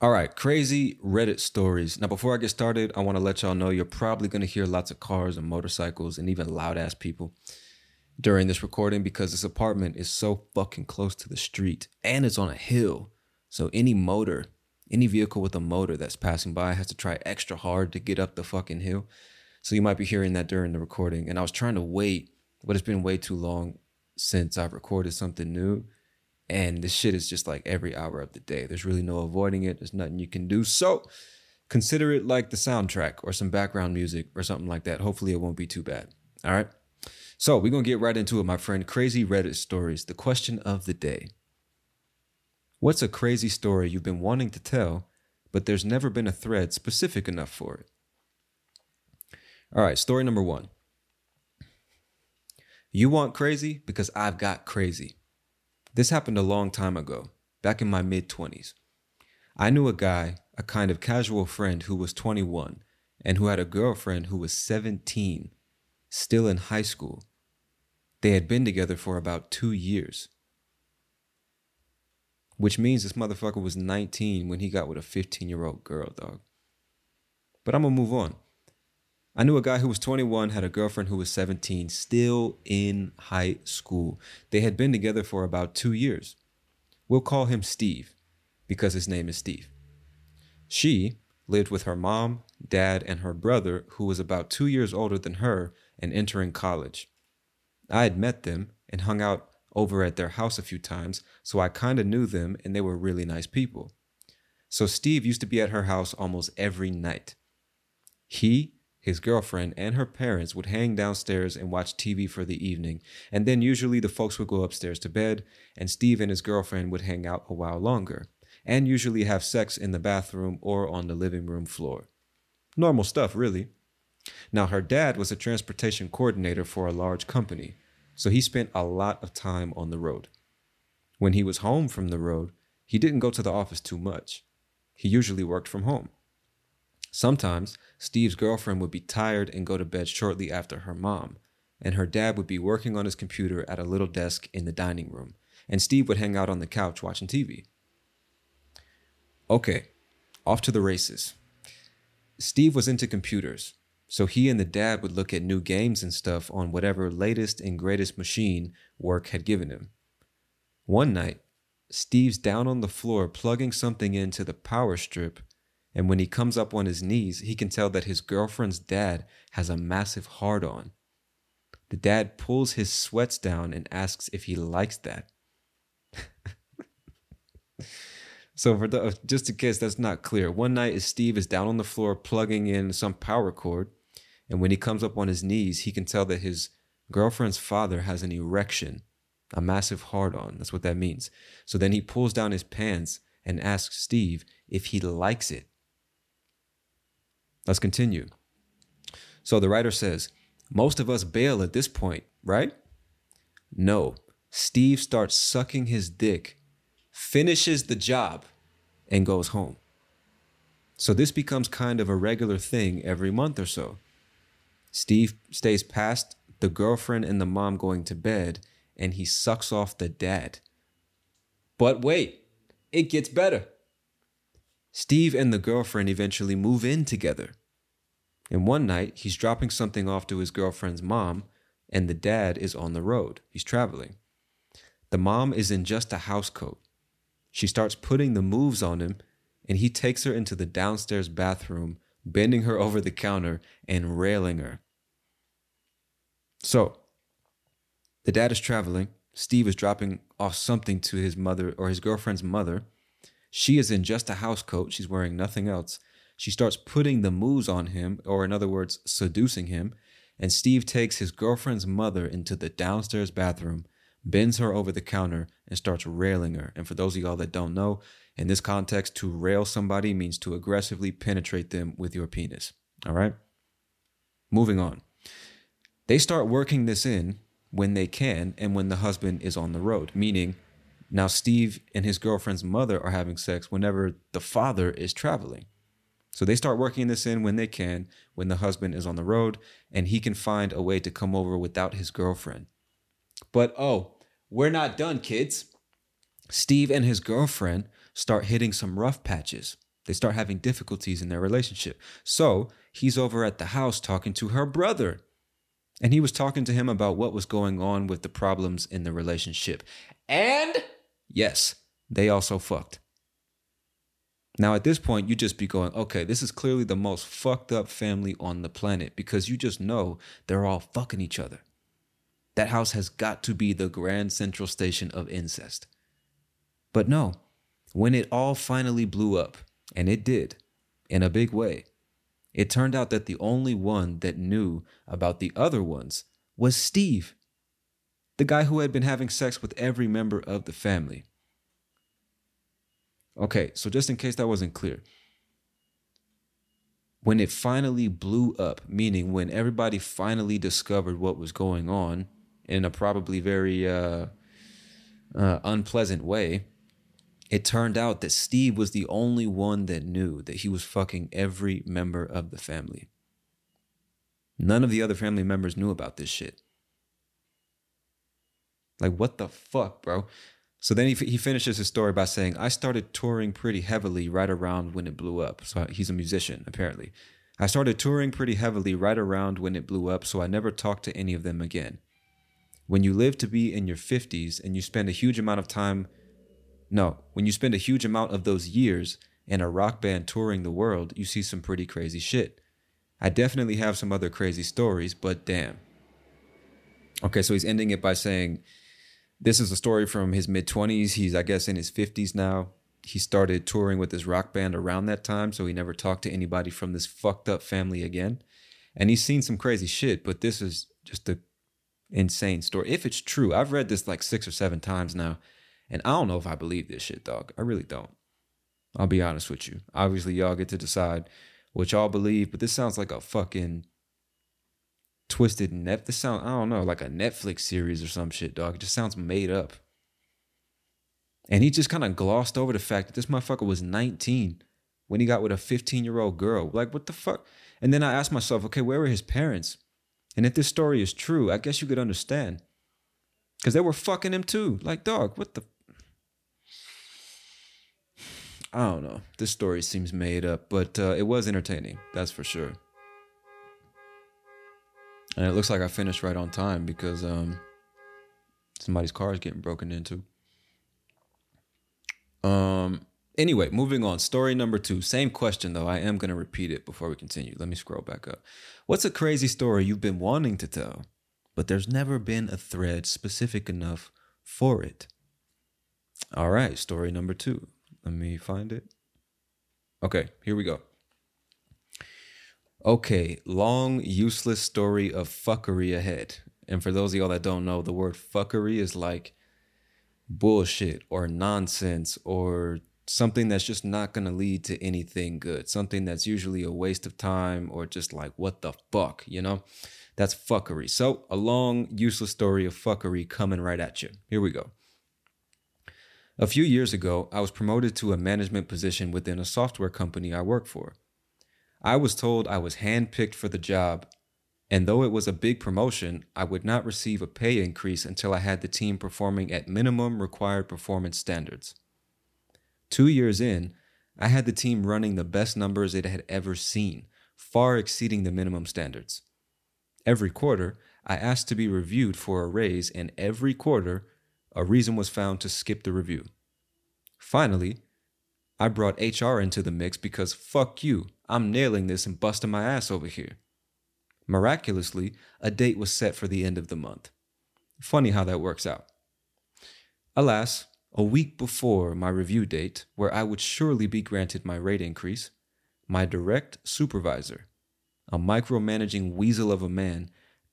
All right, crazy Reddit stories. Now, before I get started, I want to let y'all know you're probably going to hear lots of cars and motorcycles and even loud ass people during this recording because this apartment is so fucking close to the street and it's on a hill. So, any motor, any vehicle with a motor that's passing by has to try extra hard to get up the fucking hill. So, you might be hearing that during the recording. And I was trying to wait, but it's been way too long since I've recorded something new. And this shit is just like every hour of the day. There's really no avoiding it. There's nothing you can do. So consider it like the soundtrack or some background music or something like that. Hopefully it won't be too bad. All right. So we're going to get right into it, my friend. Crazy Reddit stories. The question of the day What's a crazy story you've been wanting to tell, but there's never been a thread specific enough for it? All right. Story number one. You want crazy because I've got crazy. This happened a long time ago, back in my mid 20s. I knew a guy, a kind of casual friend who was 21 and who had a girlfriend who was 17, still in high school. They had been together for about two years. Which means this motherfucker was 19 when he got with a 15 year old girl, dog. But I'm gonna move on. I knew a guy who was 21, had a girlfriend who was 17, still in high school. They had been together for about two years. We'll call him Steve because his name is Steve. She lived with her mom, dad, and her brother, who was about two years older than her and entering college. I had met them and hung out over at their house a few times, so I kind of knew them and they were really nice people. So Steve used to be at her house almost every night. He his girlfriend, and her parents would hang downstairs and watch TV for the evening, and then usually the folks would go upstairs to bed, and Steve and his girlfriend would hang out a while longer, and usually have sex in the bathroom or on the living room floor. Normal stuff, really. Now, her dad was a transportation coordinator for a large company, so he spent a lot of time on the road. When he was home from the road, he didn't go to the office too much. He usually worked from home. Sometimes Steve's girlfriend would be tired and go to bed shortly after her mom, and her dad would be working on his computer at a little desk in the dining room, and Steve would hang out on the couch watching TV. Okay, off to the races. Steve was into computers, so he and the dad would look at new games and stuff on whatever latest and greatest machine work had given him. One night, Steve's down on the floor plugging something into the power strip and when he comes up on his knees, he can tell that his girlfriend's dad has a massive hard on. The dad pulls his sweats down and asks if he likes that. so, for the, just in case that's not clear, one night Steve is down on the floor plugging in some power cord, and when he comes up on his knees, he can tell that his girlfriend's father has an erection, a massive hard on. That's what that means. So then he pulls down his pants and asks Steve if he likes it. Let's continue. So the writer says, most of us bail at this point, right? No. Steve starts sucking his dick, finishes the job, and goes home. So this becomes kind of a regular thing every month or so. Steve stays past the girlfriend and the mom going to bed and he sucks off the dad. But wait, it gets better. Steve and the girlfriend eventually move in together. And one night, he's dropping something off to his girlfriend's mom, and the dad is on the road. He's traveling. The mom is in just a housecoat. She starts putting the moves on him, and he takes her into the downstairs bathroom, bending her over the counter and railing her. So, the dad is traveling. Steve is dropping off something to his mother or his girlfriend's mother. She is in just a house coat. She's wearing nothing else. She starts putting the moves on him, or in other words, seducing him. And Steve takes his girlfriend's mother into the downstairs bathroom, bends her over the counter, and starts railing her. And for those of y'all that don't know, in this context, to rail somebody means to aggressively penetrate them with your penis. All right? Moving on. They start working this in when they can and when the husband is on the road, meaning now Steve and his girlfriend's mother are having sex whenever the father is traveling. So they start working this in when they can, when the husband is on the road and he can find a way to come over without his girlfriend. But oh, we're not done, kids. Steve and his girlfriend start hitting some rough patches. They start having difficulties in their relationship. So he's over at the house talking to her brother. And he was talking to him about what was going on with the problems in the relationship. And yes, they also fucked. Now, at this point, you just be going, okay, this is clearly the most fucked up family on the planet because you just know they're all fucking each other. That house has got to be the grand central station of incest. But no, when it all finally blew up, and it did, in a big way, it turned out that the only one that knew about the other ones was Steve, the guy who had been having sex with every member of the family. Okay, so just in case that wasn't clear, when it finally blew up, meaning when everybody finally discovered what was going on in a probably very uh, uh, unpleasant way, it turned out that Steve was the only one that knew that he was fucking every member of the family. None of the other family members knew about this shit. Like, what the fuck, bro? So then he, he finishes his story by saying, I started touring pretty heavily right around when it blew up. So he's a musician, apparently. I started touring pretty heavily right around when it blew up, so I never talked to any of them again. When you live to be in your 50s and you spend a huge amount of time no, when you spend a huge amount of those years in a rock band touring the world, you see some pretty crazy shit. I definitely have some other crazy stories, but damn. Okay, so he's ending it by saying, This is a story from his mid 20s. He's, I guess, in his 50s now. He started touring with his rock band around that time, so he never talked to anybody from this fucked up family again. And he's seen some crazy shit, but this is just a insane story. If it's true, I've read this like six or seven times now. And I don't know if I believe this shit, dog. I really don't. I'll be honest with you. Obviously, y'all get to decide what y'all believe, but this sounds like a fucking twisted net. This sound I don't know, like a Netflix series or some shit, dog. It just sounds made up. And he just kind of glossed over the fact that this motherfucker was 19 when he got with a 15 year old girl. Like, what the fuck? And then I asked myself, okay, where were his parents? And if this story is true, I guess you could understand. Because they were fucking him too. Like, dog, what the I don't know. This story seems made up, but uh, it was entertaining. That's for sure. And it looks like I finished right on time because um, somebody's car is getting broken into. Um. Anyway, moving on. Story number two. Same question though. I am gonna repeat it before we continue. Let me scroll back up. What's a crazy story you've been wanting to tell, but there's never been a thread specific enough for it? All right. Story number two. Let me find it. Okay, here we go. Okay, long, useless story of fuckery ahead. And for those of y'all that don't know, the word fuckery is like bullshit or nonsense or something that's just not going to lead to anything good. Something that's usually a waste of time or just like, what the fuck, you know? That's fuckery. So, a long, useless story of fuckery coming right at you. Here we go. A few years ago, I was promoted to a management position within a software company I work for. I was told I was handpicked for the job, and though it was a big promotion, I would not receive a pay increase until I had the team performing at minimum required performance standards. Two years in, I had the team running the best numbers it had ever seen, far exceeding the minimum standards. Every quarter, I asked to be reviewed for a raise, and every quarter, a reason was found to skip the review. Finally, I brought HR into the mix because fuck you, I'm nailing this and busting my ass over here. Miraculously, a date was set for the end of the month. Funny how that works out. Alas, a week before my review date, where I would surely be granted my rate increase, my direct supervisor, a micromanaging weasel of a man,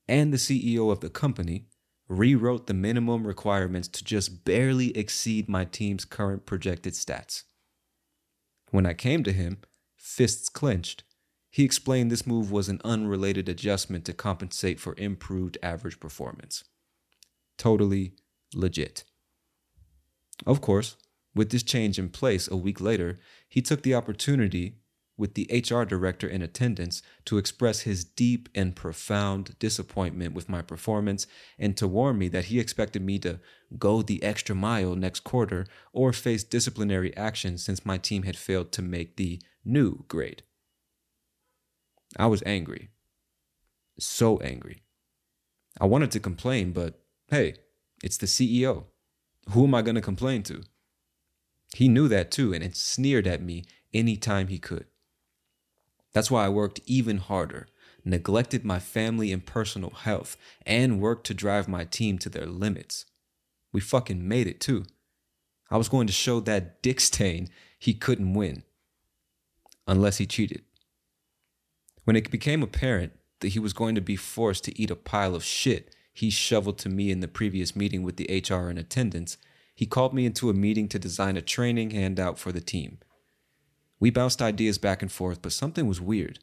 and the CEO of the company rewrote the minimum requirements to just barely exceed my team's current projected stats. When I came to him, fists clenched, he explained this move was an unrelated adjustment to compensate for improved average performance. Totally legit. Of course, with this change in place a week later, he took the opportunity with the HR director in attendance to express his deep and profound disappointment with my performance and to warn me that he expected me to go the extra mile next quarter or face disciplinary action since my team had failed to make the new grade. I was angry. So angry. I wanted to complain, but hey, it's the CEO. Who am I going to complain to? He knew that too and it sneered at me anytime he could. That's why I worked even harder, neglected my family and personal health, and worked to drive my team to their limits. We fucking made it too. I was going to show that Dick Stain he couldn't win unless he cheated. When it became apparent that he was going to be forced to eat a pile of shit he shoveled to me in the previous meeting with the HR in attendance, he called me into a meeting to design a training handout for the team. We bounced ideas back and forth, but something was weird.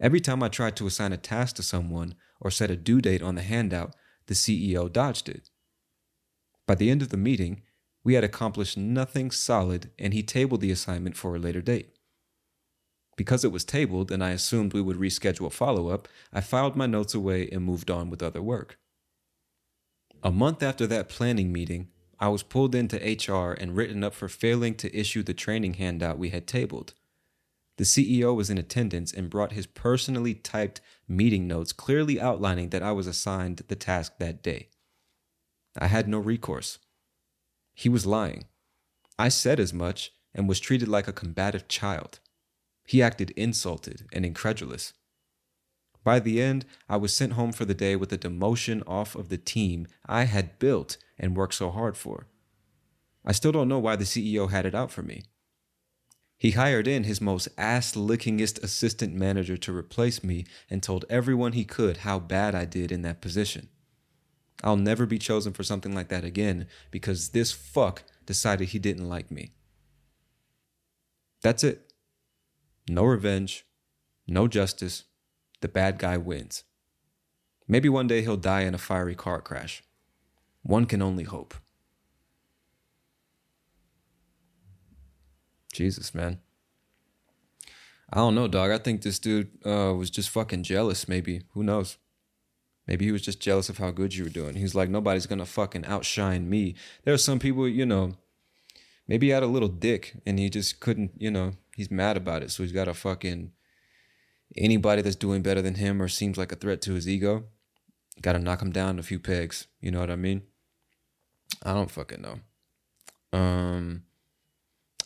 Every time I tried to assign a task to someone or set a due date on the handout, the CEO dodged it. By the end of the meeting, we had accomplished nothing solid and he tabled the assignment for a later date. Because it was tabled and I assumed we would reschedule follow up, I filed my notes away and moved on with other work. A month after that planning meeting, I was pulled into HR and written up for failing to issue the training handout we had tabled. The CEO was in attendance and brought his personally typed meeting notes clearly outlining that I was assigned the task that day. I had no recourse. He was lying. I said as much and was treated like a combative child. He acted insulted and incredulous. By the end, I was sent home for the day with a demotion off of the team I had built and worked so hard for. I still don't know why the CEO had it out for me. He hired in his most ass lickingest assistant manager to replace me and told everyone he could how bad I did in that position. I'll never be chosen for something like that again because this fuck decided he didn't like me. That's it. No revenge, no justice. The bad guy wins. Maybe one day he'll die in a fiery car crash. One can only hope. Jesus, man. I don't know, dog. I think this dude uh, was just fucking jealous, maybe. Who knows? Maybe he was just jealous of how good you were doing. He's like, nobody's gonna fucking outshine me. There are some people, you know, maybe he had a little dick and he just couldn't, you know, he's mad about it. So he's got to fucking anybody that's doing better than him or seems like a threat to his ego, got to knock him down a few pegs. You know what I mean? I don't fucking know. Um,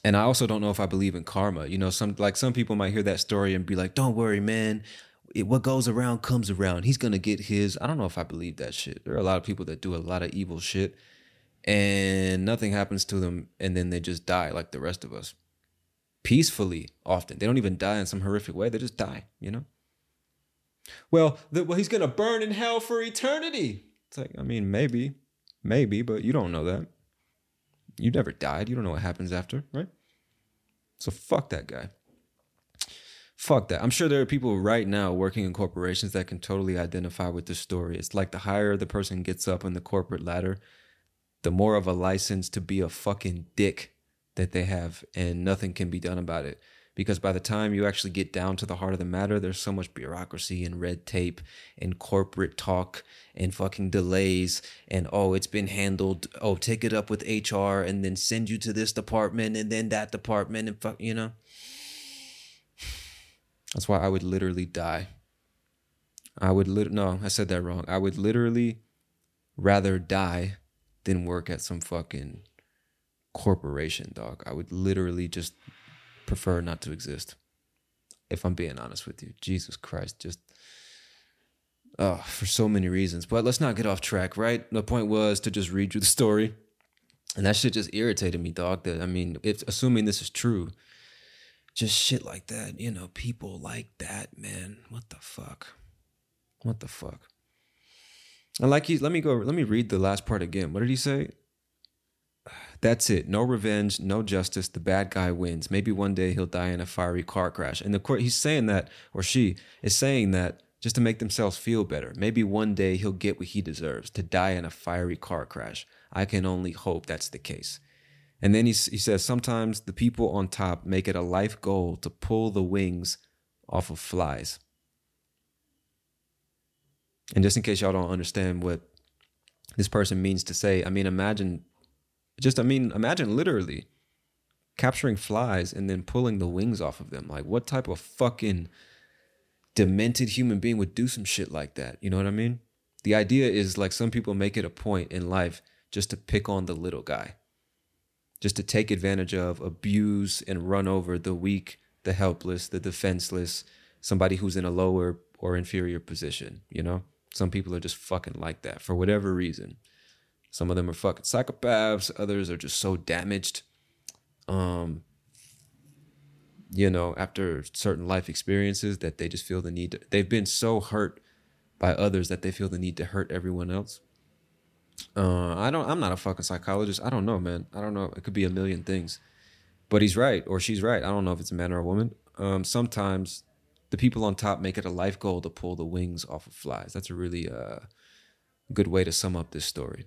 and I also don't know if I believe in karma. You know, some like some people might hear that story and be like, "Don't worry, man. It, what goes around comes around. He's gonna get his." I don't know if I believe that shit. There are a lot of people that do a lot of evil shit, and nothing happens to them, and then they just die like the rest of us peacefully often. They don't even die in some horrific way. They just die, you know? Well, the, well, he's going to burn in hell for eternity. It's like, I mean, maybe, maybe, but you don't know that. You never died. You don't know what happens after, right? So fuck that guy. Fuck that. I'm sure there are people right now working in corporations that can totally identify with this story. It's like the higher the person gets up on the corporate ladder, the more of a license to be a fucking dick that they have, and nothing can be done about it. Because by the time you actually get down to the heart of the matter, there's so much bureaucracy and red tape and corporate talk and fucking delays. And oh, it's been handled. Oh, take it up with HR and then send you to this department and then that department and fuck, you know? That's why I would literally die. I would lit no, I said that wrong. I would literally rather die than work at some fucking corporation, dog. I would literally just prefer not to exist. If I'm being honest with you. Jesus Christ, just oh, for so many reasons. But let's not get off track, right? The point was to just read you the story. And that shit just irritated me, dog. That I mean, if assuming this is true, just shit like that, you know, people like that, man. What the fuck? What the fuck? And like he let me go let me read the last part again. What did he say? That's it. No revenge, no justice. The bad guy wins. Maybe one day he'll die in a fiery car crash. And the court he's saying that, or she is saying that just to make themselves feel better. Maybe one day he'll get what he deserves to die in a fiery car crash. I can only hope that's the case. And then he, he says, sometimes the people on top make it a life goal to pull the wings off of flies. And just in case y'all don't understand what this person means to say, I mean, imagine, just, I mean, imagine literally capturing flies and then pulling the wings off of them. Like, what type of fucking demented human being would do some shit like that? You know what I mean? The idea is like some people make it a point in life just to pick on the little guy, just to take advantage of, abuse, and run over the weak, the helpless, the defenseless, somebody who's in a lower or inferior position, you know? Some people are just fucking like that for whatever reason. Some of them are fucking psychopaths, others are just so damaged. Um, you know, after certain life experiences that they just feel the need to, they've been so hurt by others that they feel the need to hurt everyone else. Uh, I don't I'm not a fucking psychologist. I don't know, man. I don't know. It could be a million things. But he's right or she's right. I don't know if it's a man or a woman. Um, sometimes the people on top make it a life goal to pull the wings off of flies. That's a really uh, good way to sum up this story.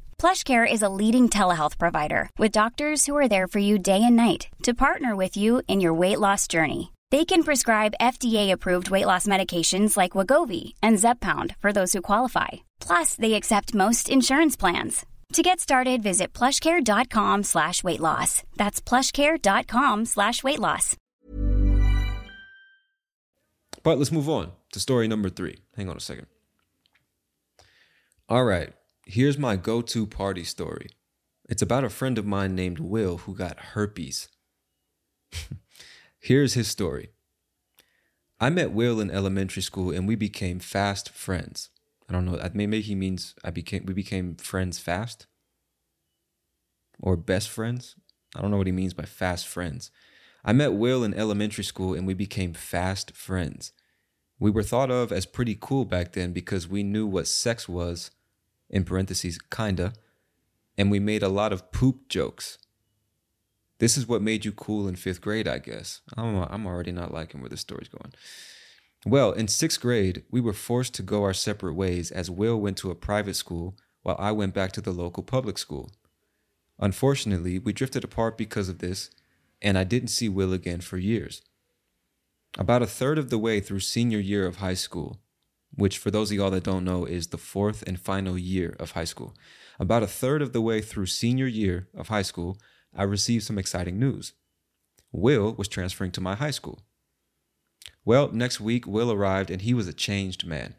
PlushCare is a leading telehealth provider with doctors who are there for you day and night to partner with you in your weight loss journey. They can prescribe FDA-approved weight loss medications like Wegovy and Zepbound for those who qualify. Plus, they accept most insurance plans. To get started, visit plushcare.com slash weight loss. That's plushcare.com slash weight loss. But let's move on to story number three. Hang on a second. All right, here's my go to party story. It's about a friend of mine named Will who got herpes. here's his story. I met Will in elementary school and we became fast friends. I don't know. Maybe he means I became we became friends fast or best friends. I don't know what he means by fast friends. I met Will in elementary school and we became fast friends. We were thought of as pretty cool back then because we knew what sex was, in parentheses, kinda, and we made a lot of poop jokes. This is what made you cool in fifth grade, I guess. I'm, I'm already not liking where this story's going. Well, in sixth grade, we were forced to go our separate ways as Will went to a private school while I went back to the local public school. Unfortunately, we drifted apart because of this, and I didn't see Will again for years. About a third of the way through senior year of high school, which for those of y'all that don't know is the fourth and final year of high school, about a third of the way through senior year of high school, I received some exciting news. Will was transferring to my high school. Well, next week, Will arrived and he was a changed man.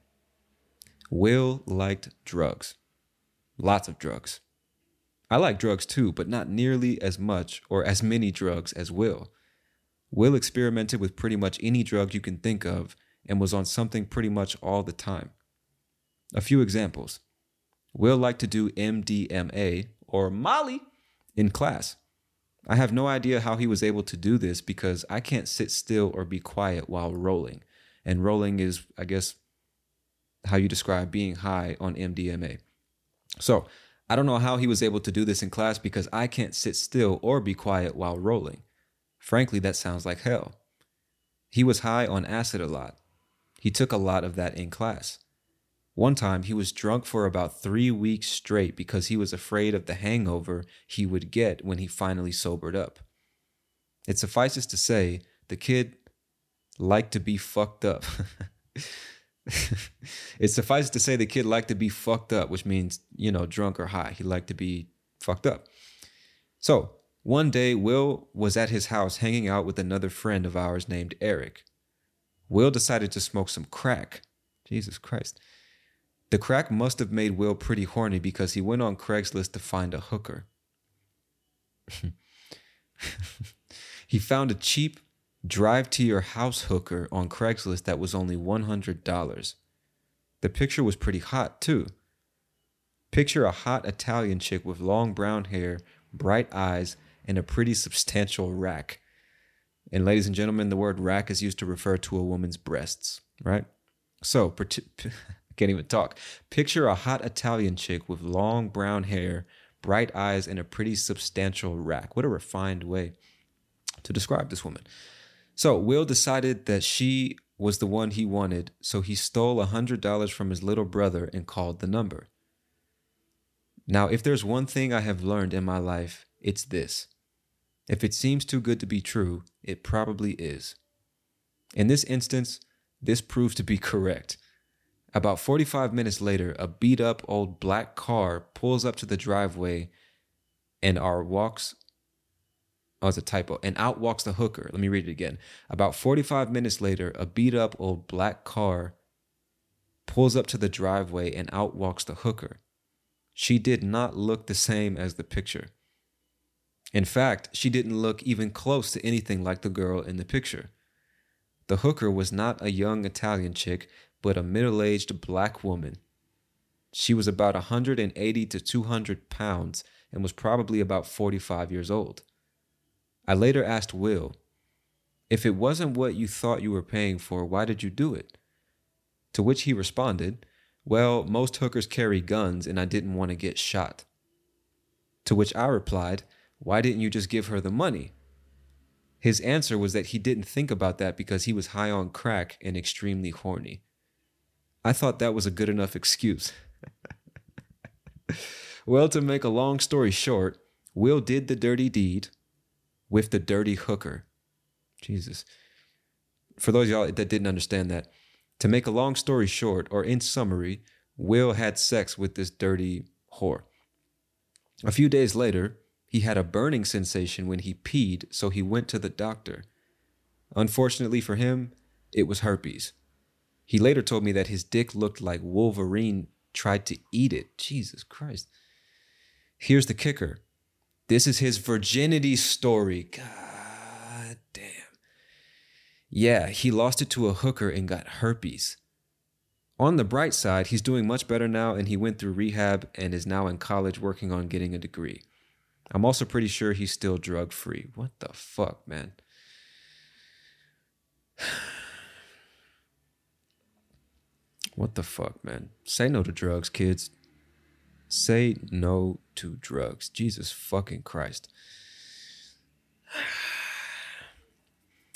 Will liked drugs. Lots of drugs. I like drugs too, but not nearly as much or as many drugs as Will. Will experimented with pretty much any drug you can think of and was on something pretty much all the time. A few examples Will liked to do MDMA or Molly in class. I have no idea how he was able to do this because I can't sit still or be quiet while rolling. And rolling is, I guess, how you describe being high on MDMA. So I don't know how he was able to do this in class because I can't sit still or be quiet while rolling. Frankly, that sounds like hell. He was high on acid a lot. He took a lot of that in class. One time, he was drunk for about three weeks straight because he was afraid of the hangover he would get when he finally sobered up. It suffices to say, the kid liked to be fucked up. it suffices to say the kid liked to be fucked up, which means, you know, drunk or high. He liked to be fucked up. So, one day, Will was at his house hanging out with another friend of ours named Eric. Will decided to smoke some crack. Jesus Christ. The crack must have made Will pretty horny because he went on Craigslist to find a hooker. he found a cheap drive to your house hooker on Craigslist that was only $100. The picture was pretty hot, too. Picture a hot Italian chick with long brown hair, bright eyes, and a pretty substantial rack. And ladies and gentlemen, the word rack is used to refer to a woman's breasts, right? So, I can't even talk. Picture a hot Italian chick with long brown hair, bright eyes, and a pretty substantial rack. What a refined way to describe this woman. So Will decided that she was the one he wanted, so he stole a $100 from his little brother and called the number. Now, if there's one thing I have learned in my life, it's this. If it seems too good to be true, it probably is. In this instance, this proved to be correct. About 45 minutes later, a beat up old black car pulls up to the driveway and our walks. Oh, it's a typo. And out walks the hooker. Let me read it again. About 45 minutes later, a beat up old black car pulls up to the driveway and out walks the hooker. She did not look the same as the picture. In fact, she didn't look even close to anything like the girl in the picture. The hooker was not a young Italian chick, but a middle aged black woman. She was about 180 to 200 pounds and was probably about 45 years old. I later asked Will, if it wasn't what you thought you were paying for, why did you do it? To which he responded, Well, most hookers carry guns and I didn't want to get shot. To which I replied, Why didn't you just give her the money? His answer was that he didn't think about that because he was high on crack and extremely horny. I thought that was a good enough excuse. well, to make a long story short, Will did the dirty deed with the dirty hooker. Jesus. For those y'all that didn't understand that, to make a long story short, or in summary, Will had sex with this dirty whore. A few days later, he had a burning sensation when he peed, so he went to the doctor. Unfortunately for him, it was herpes. He later told me that his dick looked like Wolverine tried to eat it. Jesus Christ. Here's the kicker this is his virginity story. God damn. Yeah, he lost it to a hooker and got herpes. On the bright side, he's doing much better now and he went through rehab and is now in college working on getting a degree. I'm also pretty sure he's still drug free. What the fuck, man? What the fuck, man? Say no to drugs, kids. Say no to drugs. Jesus fucking Christ.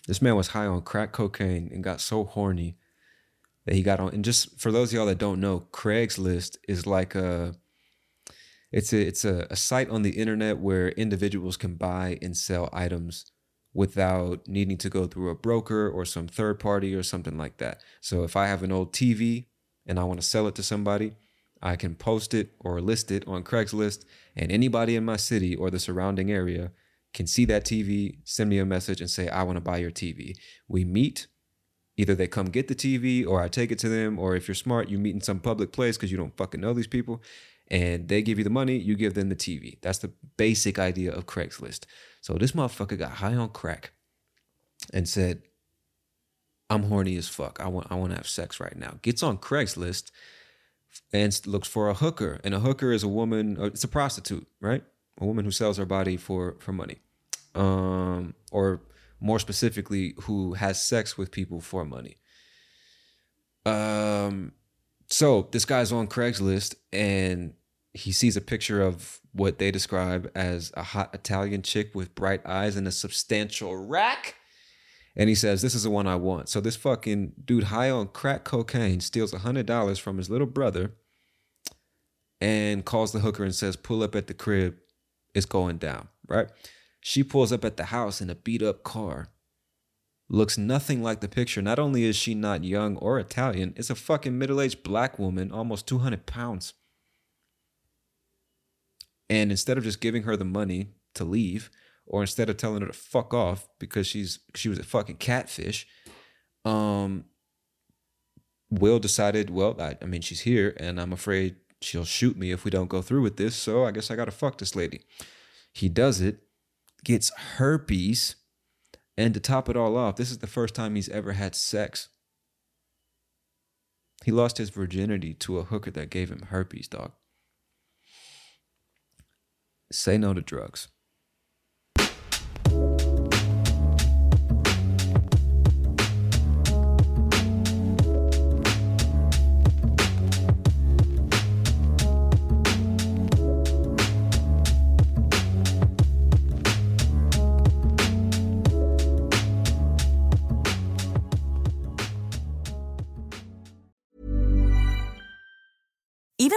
This man was high on crack cocaine and got so horny that he got on. And just for those of y'all that don't know, Craigslist is like a it's a it's a, a site on the internet where individuals can buy and sell items without needing to go through a broker or some third party or something like that. So if I have an old TV and I want to sell it to somebody, I can post it or list it on Craigslist, and anybody in my city or the surrounding area can see that TV, send me a message, and say, I want to buy your TV. We meet. Either they come get the TV or I take it to them, or if you're smart, you meet in some public place because you don't fucking know these people and they give you the money, you give them the TV. That's the basic idea of Craigslist. So this motherfucker got high on crack and said, I'm horny as fuck. I want I want to have sex right now. Gets on Craigslist and looks for a hooker. And a hooker is a woman, uh, it's a prostitute, right? A woman who sells her body for for money. um, or more specifically, who has sex with people for money. Um, so this guy's on Craigslist and he sees a picture of what they describe as a hot Italian chick with bright eyes and a substantial rack. And he says, This is the one I want. So this fucking dude high on crack cocaine steals a hundred dollars from his little brother and calls the hooker and says, Pull up at the crib. It's going down, right? She pulls up at the house in a beat up car. Looks nothing like the picture. Not only is she not young or Italian, it's a fucking middle aged black woman, almost 200 pounds. And instead of just giving her the money to leave, or instead of telling her to fuck off because she's she was a fucking catfish, um, Will decided, well, I, I mean, she's here, and I'm afraid she'll shoot me if we don't go through with this. So I guess I gotta fuck this lady. He does it, gets herpes, and to top it all off, this is the first time he's ever had sex. He lost his virginity to a hooker that gave him herpes, dog. Say no to drugs.